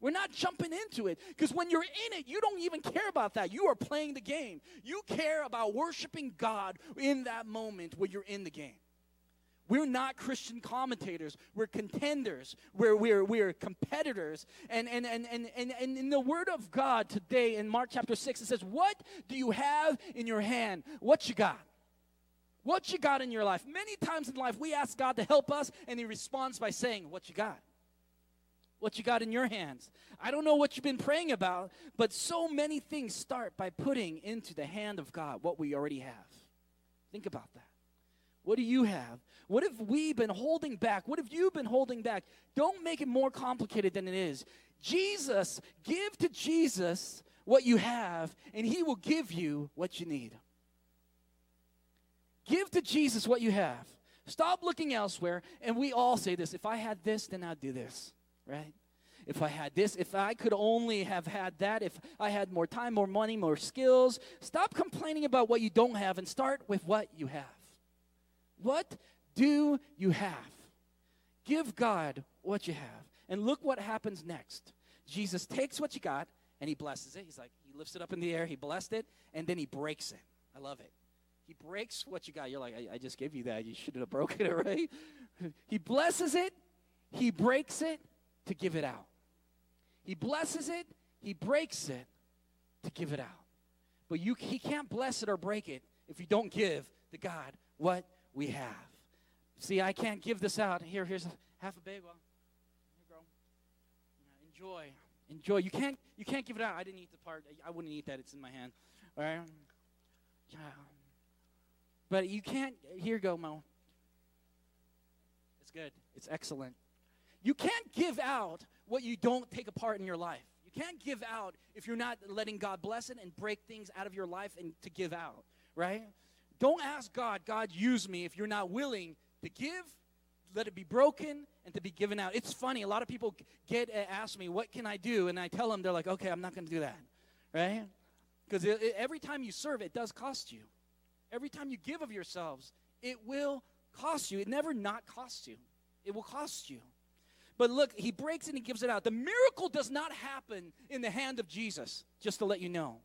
We're not jumping into it. Because when you're in it, you don't even care about that. You are playing the game. You care about worshiping God in that moment when you're in the game. We're not Christian commentators. We're contenders. We're, we're, we're competitors. And, and, and, and, and, and in the Word of God today, in Mark chapter 6, it says, What do you have in your hand? What you got? What you got in your life? Many times in life, we ask God to help us, and He responds by saying, What you got? What you got in your hands? I don't know what you've been praying about, but so many things start by putting into the hand of God what we already have. Think about that. What do you have? What have we been holding back? What have you been holding back? Don't make it more complicated than it is. Jesus, give to Jesus what you have, and he will give you what you need. Give to Jesus what you have. Stop looking elsewhere. And we all say this if I had this, then I'd do this, right? If I had this, if I could only have had that, if I had more time, more money, more skills, stop complaining about what you don't have and start with what you have. What do you have? Give God what you have. And look what happens next. Jesus takes what you got and he blesses it. He's like, he lifts it up in the air, he blessed it, and then he breaks it. I love it. He breaks what you got. You're like, I, I just gave you that. You shouldn't have broken it, right? he blesses it, he breaks it to give it out. He blesses it, he breaks it to give it out. But you, he can't bless it or break it if you don't give to God what we have. See, I can't give this out. Here, here's a, half a bagel. Here. Yeah, enjoy, enjoy. You can't, you can't give it out. I didn't eat the part. I, wouldn't eat that. It's in my hand. All right. Yeah. But you can't. Here go, Mo. It's good. It's excellent. You can't give out what you don't take apart in your life. You can't give out if you're not letting God bless it and break things out of your life and to give out, right? Don't ask God, God, use me if you're not willing to give, let it be broken, and to be given out. It's funny. A lot of people get uh, ask me, what can I do? And I tell them, they're like, okay, I'm not going to do that, right? Because every time you serve, it does cost you. Every time you give of yourselves, it will cost you. It never not costs you. It will cost you. But look, he breaks and he gives it out. The miracle does not happen in the hand of Jesus, just to let you know.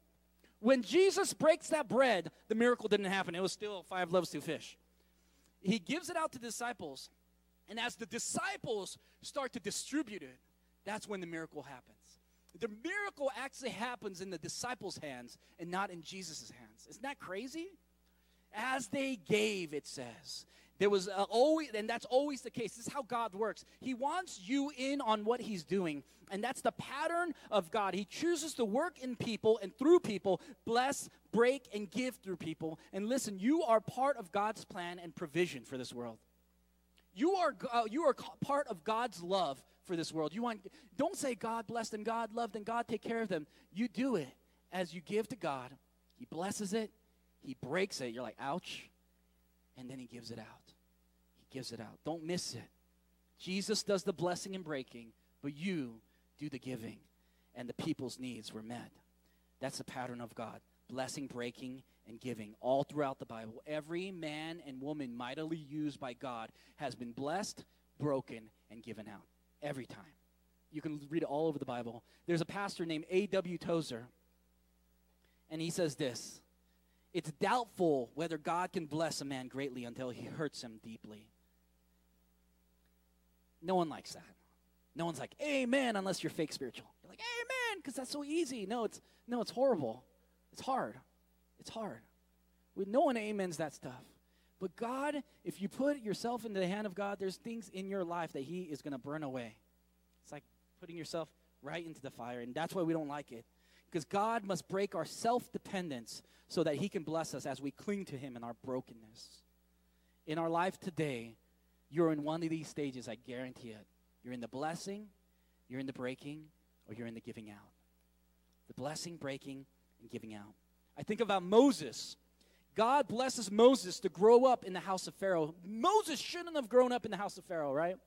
When Jesus breaks that bread, the miracle didn't happen. It was still five loaves, two fish. He gives it out to disciples. And as the disciples start to distribute it, that's when the miracle happens. The miracle actually happens in the disciples' hands and not in Jesus' hands. Isn't that crazy? As they gave, it says. There was always, and that's always the case. This is how God works. He wants you in on what He's doing, and that's the pattern of God. He chooses to work in people and through people, bless, break, and give through people. And listen, you are part of God's plan and provision for this world. You are uh, you are part of God's love for this world. You want don't say God blessed them, God loved them, God take care of them. You do it as you give to God. He blesses it. He breaks it. You're like, ouch. And then he gives it out. Gives it out. Don't miss it. Jesus does the blessing and breaking, but you do the giving. And the people's needs were met. That's the pattern of God blessing, breaking, and giving all throughout the Bible. Every man and woman mightily used by God has been blessed, broken, and given out. Every time. You can read it all over the Bible. There's a pastor named A.W. Tozer, and he says this It's doubtful whether God can bless a man greatly until he hurts him deeply. No one likes that. No one's like, Amen, unless you're fake spiritual. You're like, Amen, because that's so easy. No, it's no, it's horrible. It's hard. It's hard. We, no one amens that stuff. But God, if you put yourself into the hand of God, there's things in your life that He is going to burn away. It's like putting yourself right into the fire, and that's why we don't like it. Because God must break our self dependence so that He can bless us as we cling to Him in our brokenness. In our life today, you're in one of these stages, I guarantee it. You're in the blessing, you're in the breaking, or you're in the giving out. The blessing, breaking, and giving out. I think about Moses. God blesses Moses to grow up in the house of Pharaoh. Moses shouldn't have grown up in the house of Pharaoh, right?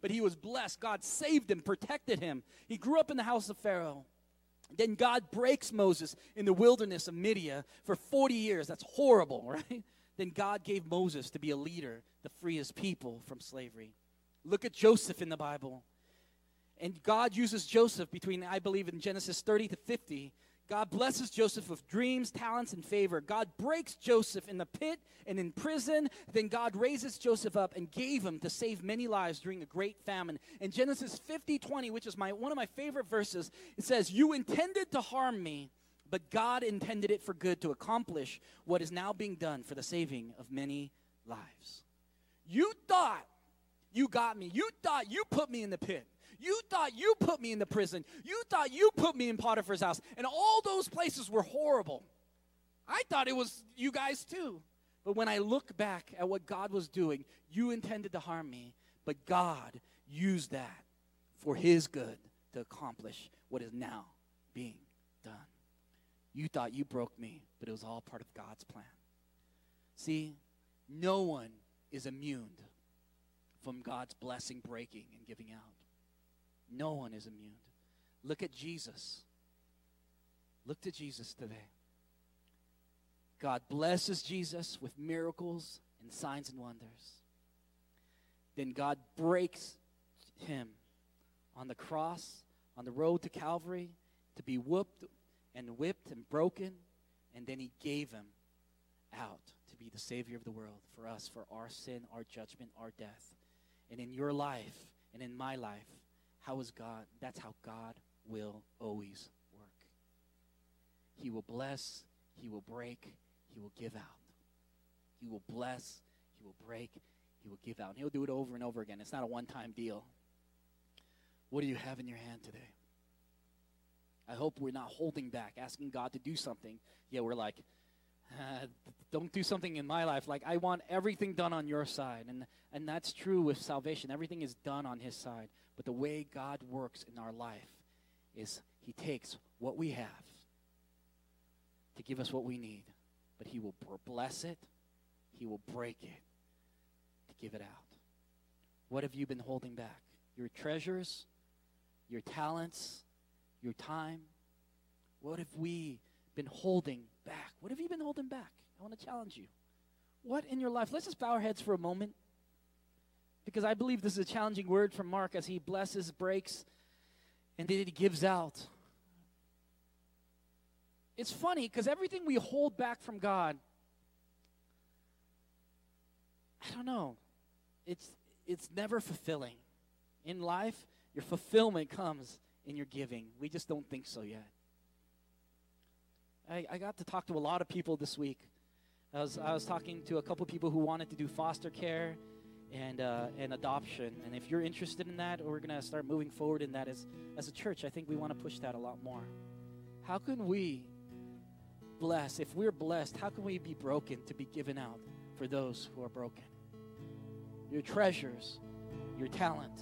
But he was blessed. God saved him, protected him. He grew up in the house of Pharaoh. Then God breaks Moses in the wilderness of Midian for 40 years. That's horrible, right? Then God gave Moses to be a leader to free his people from slavery. Look at Joseph in the Bible. And God uses Joseph between, I believe, in Genesis 30 to 50. God blesses Joseph with dreams, talents, and favor. God breaks Joseph in the pit and in prison. Then God raises Joseph up and gave him to save many lives during a great famine. In Genesis 50 20, which is my, one of my favorite verses, it says, You intended to harm me, but God intended it for good to accomplish what is now being done for the saving of many lives. You thought you got me. You thought you put me in the pit. You thought you put me in the prison. You thought you put me in Potiphar's house. And all those places were horrible. I thought it was you guys too. But when I look back at what God was doing, you intended to harm me, but God used that for his good to accomplish what is now being done. You thought you broke me, but it was all part of God's plan. See, no one is immune from God's blessing breaking and giving out. No one is immune. Look at Jesus. Look to Jesus today. God blesses Jesus with miracles and signs and wonders. Then God breaks him on the cross, on the road to Calvary, to be whooped and whipped and broken, and then he gave him out to be the Savior of the world for us, for our sin, our judgment, our death. And in your life and in my life, how is God? That's how God will always work. He will bless, He will break, He will give out. He will bless, He will break, He will give out. And He'll do it over and over again. It's not a one time deal. What do you have in your hand today? I hope we're not holding back, asking God to do something. Yeah, we're like, uh, don't do something in my life. Like, I want everything done on your side. And, and that's true with salvation. Everything is done on His side. But the way God works in our life is He takes what we have to give us what we need, but He will bless it, He will break it to give it out. What have you been holding back? Your treasures, your talents, your time? What have we been holding back? What have you been holding back? I want to challenge you. What in your life? Let's just bow our heads for a moment. Because I believe this is a challenging word from Mark as he blesses, breaks, and then he gives out. It's funny because everything we hold back from God, I don't know, it's, it's never fulfilling. In life, your fulfillment comes in your giving. We just don't think so yet. I, I got to talk to a lot of people this week. I was, I was talking to a couple people who wanted to do foster care and, uh, and adoption. And if you're interested in that, we're going to start moving forward in that as, as a church. I think we want to push that a lot more. How can we bless? If we're blessed, how can we be broken to be given out for those who are broken? Your treasures, your talent,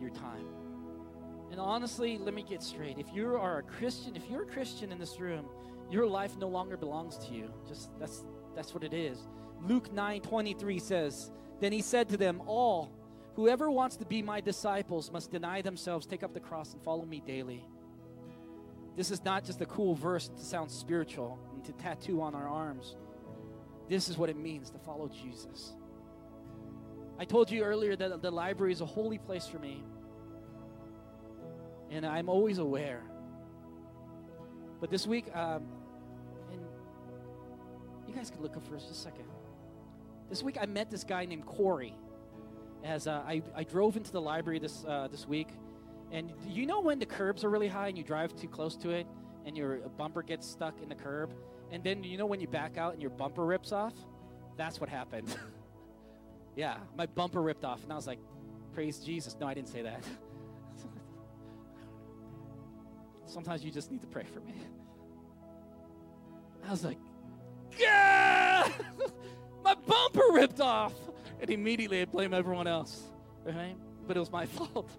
your time. And honestly, let me get straight. If you are a Christian, if you're a Christian in this room, your life no longer belongs to you. Just that's that's what it is. Luke 9:23 says, "Then he said to them all, whoever wants to be my disciples must deny themselves, take up the cross and follow me daily." This is not just a cool verse to sound spiritual and to tattoo on our arms. This is what it means to follow Jesus. I told you earlier that the library is a holy place for me. And I'm always aware. But this week, um, and you guys can look up for just a second. This week, I met this guy named Corey. As uh, I, I drove into the library this uh, this week, and you know when the curbs are really high and you drive too close to it, and your bumper gets stuck in the curb, and then you know when you back out and your bumper rips off. That's what happened. yeah, my bumper ripped off, and I was like, praise Jesus. No, I didn't say that. Sometimes you just need to pray for me. I was like, yeah, my bumper ripped off. And immediately I blame everyone else, right? But it was my fault.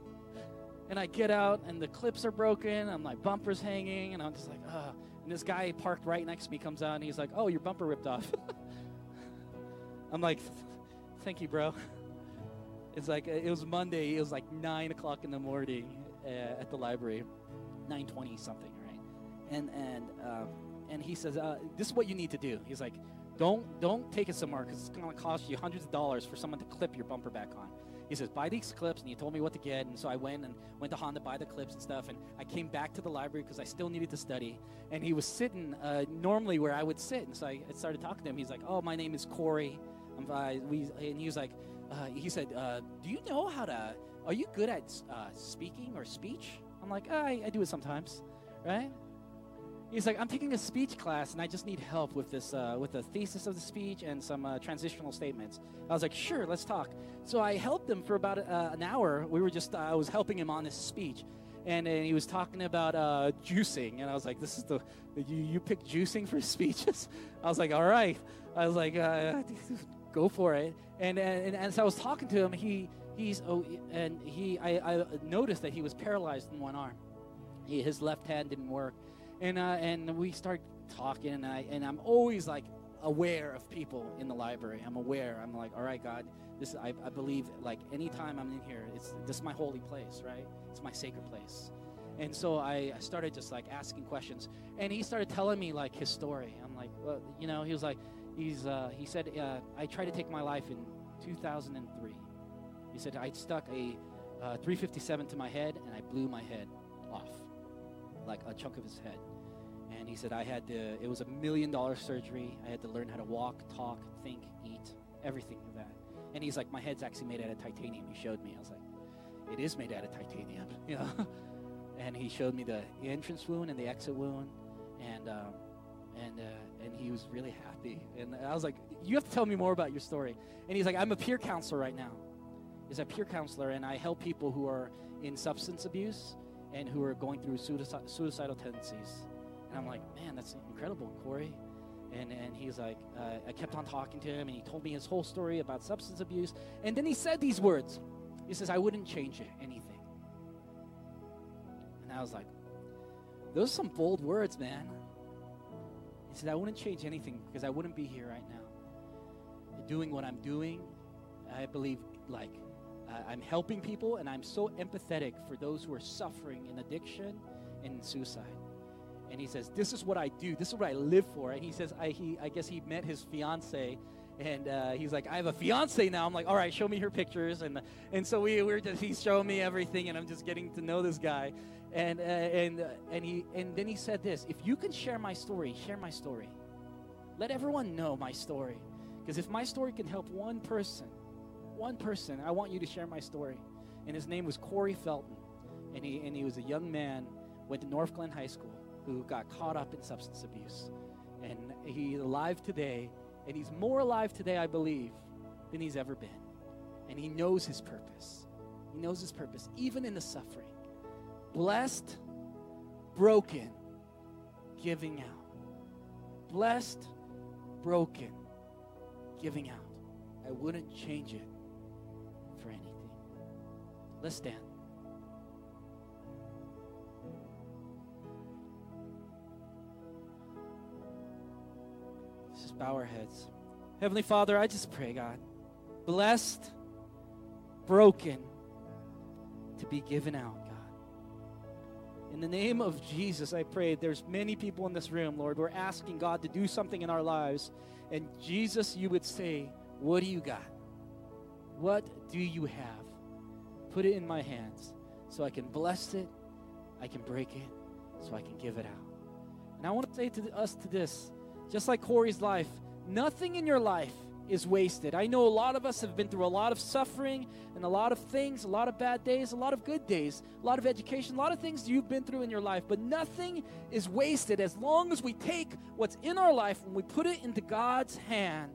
And I get out, and the clips are broken, and my bumper's hanging, and I'm just like, ah. And this guy parked right next to me comes out, and he's like, oh, your bumper ripped off. I'm like, thank you, bro. It's like it was Monday. It was like nine o'clock in the morning uh, at the library, nine twenty something, right? And and um, and he says, uh, "This is what you need to do." He's like, "Don't don't take it somewhere because it's going to cost you hundreds of dollars for someone to clip your bumper back on." He says, "Buy these clips," and he told me what to get. And so I went and went to Honda buy the clips and stuff. And I came back to the library because I still needed to study. And he was sitting uh, normally where I would sit, and so I, I started talking to him. He's like, "Oh, my name is Corey." We, and he was like, uh, he said, uh, "Do you know how to? Are you good at uh, speaking or speech?" I'm like, I, "I do it sometimes, right?" He's like, "I'm taking a speech class, and I just need help with this, uh, with the thesis of the speech and some uh, transitional statements." I was like, "Sure, let's talk." So I helped him for about uh, an hour. We were just, I was helping him on this speech. And, and he was talking about uh, juicing, and I was like, "This is the you you pick juicing for speeches." I was like, "All right." I was like, uh, "Go for it." And, and and as I was talking to him, he he's oh, and he I, I noticed that he was paralyzed in one arm. He, his left hand didn't work, and uh, and we start talking, and I and I'm always like aware of people in the library. I'm aware. I'm like, all right, God, this I, I believe like anytime I'm in here, it's this is my holy place, right? It's my sacred place. And so I, I started just like asking questions, and he started telling me like his story. I'm like, well, you know, he was like, he's uh, he said uh, I tried to take my life in 2003. He said I stuck a uh, 357 to my head and I blew my head off, like a chunk of his head. And he said I had to. It was a million dollar surgery. I had to learn how to walk, talk, think, eat, everything of that. And he's like, my head's actually made out of titanium. He showed me. I was like, it is made out of titanium, you know. and he showed me the entrance wound and the exit wound, and um, and uh, and he was really happy. And I was like, "You have to tell me more about your story." And he's like, "I'm a peer counselor right now." He's a peer counselor, and I help people who are in substance abuse and who are going through suicide, suicidal tendencies. And I'm like, "Man, that's incredible, Corey." And and he's like, uh, I kept on talking to him, and he told me his whole story about substance abuse. And then he said these words. He says, "I wouldn't change anything." And I was like, "Those are some bold words, man." He said, I wouldn't change anything because I wouldn't be here right now. Doing what I'm doing, I believe, like, I'm helping people and I'm so empathetic for those who are suffering in addiction and in suicide. And he says, This is what I do. This is what I live for. And he says, I, he, I guess he met his fiance. And uh, he's like, I have a fiance now. I'm like, all right, show me her pictures. And and so we were just, he's showing me everything, and I'm just getting to know this guy and uh, and uh, and he and then he said this if you can share my story share my story let everyone know my story because if my story can help one person one person i want you to share my story and his name was corey felton and he and he was a young man went to north glen high school who got caught up in substance abuse and he's alive today and he's more alive today i believe than he's ever been and he knows his purpose he knows his purpose even in the suffering Blessed, broken, giving out. Blessed, broken, giving out. I wouldn't change it. Let's stand. Let's just bow our heads. Heavenly Father, I just pray, God, blessed, broken, to be given out, God. In the name of Jesus, I pray there's many people in this room, Lord. We're asking God to do something in our lives. And Jesus, you would say, What do you got? What do you have? Put it in my hands so I can bless it, I can break it, so I can give it out. And I want to say to us to this, just like Corey's life, nothing in your life is wasted. I know a lot of us have been through a lot of suffering and a lot of things, a lot of bad days, a lot of good days, a lot of education, a lot of things you've been through in your life, but nothing is wasted as long as we take what's in our life and we put it into God's hand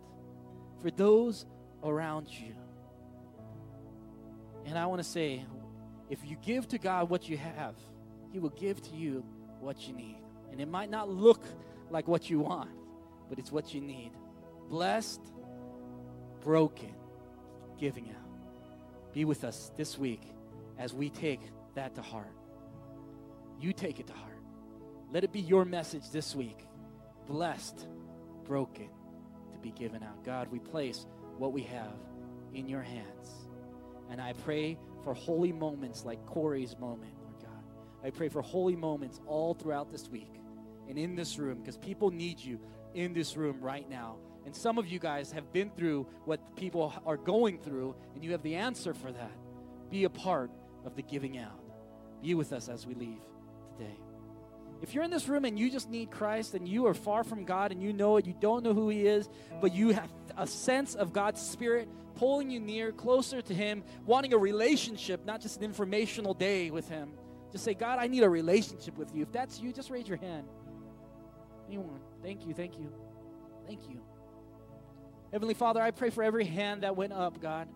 for those around you. And I want to say, if you give to God what you have, He will give to you what you need. And it might not look like what you want, but it's what you need. Blessed, broken, giving out. Be with us this week as we take that to heart. You take it to heart. Let it be your message this week. Blessed, broken, to be given out. God, we place what we have in your hands. And I pray for holy moments like Corey's moment, Lord God. I pray for holy moments all throughout this week and in this room because people need you in this room right now. And some of you guys have been through what people are going through, and you have the answer for that. Be a part of the giving out. Be with us as we leave today. If you're in this room and you just need Christ and you are far from God and you know it, you don't know who He is, but you have a sense of God's Spirit pulling you near, closer to Him, wanting a relationship, not just an informational day with Him. Just say, God, I need a relationship with you. If that's you, just raise your hand. Anyone? Thank you, thank you, thank you. Heavenly Father, I pray for every hand that went up, God.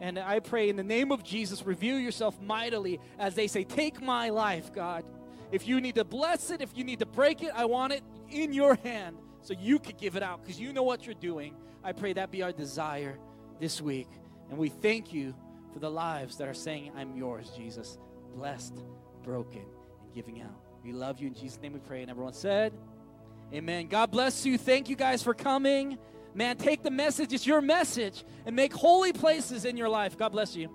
And I pray in the name of Jesus, reveal yourself mightily as they say, Take my life, God. If you need to bless it, if you need to break it, I want it in your hand so you could give it out because you know what you're doing. I pray that be our desire this week. And we thank you for the lives that are saying, I'm yours, Jesus. Blessed, broken, and giving out. We love you in Jesus' name we pray. And everyone said, Amen. God bless you. Thank you guys for coming. Man, take the message, it's your message, and make holy places in your life. God bless you.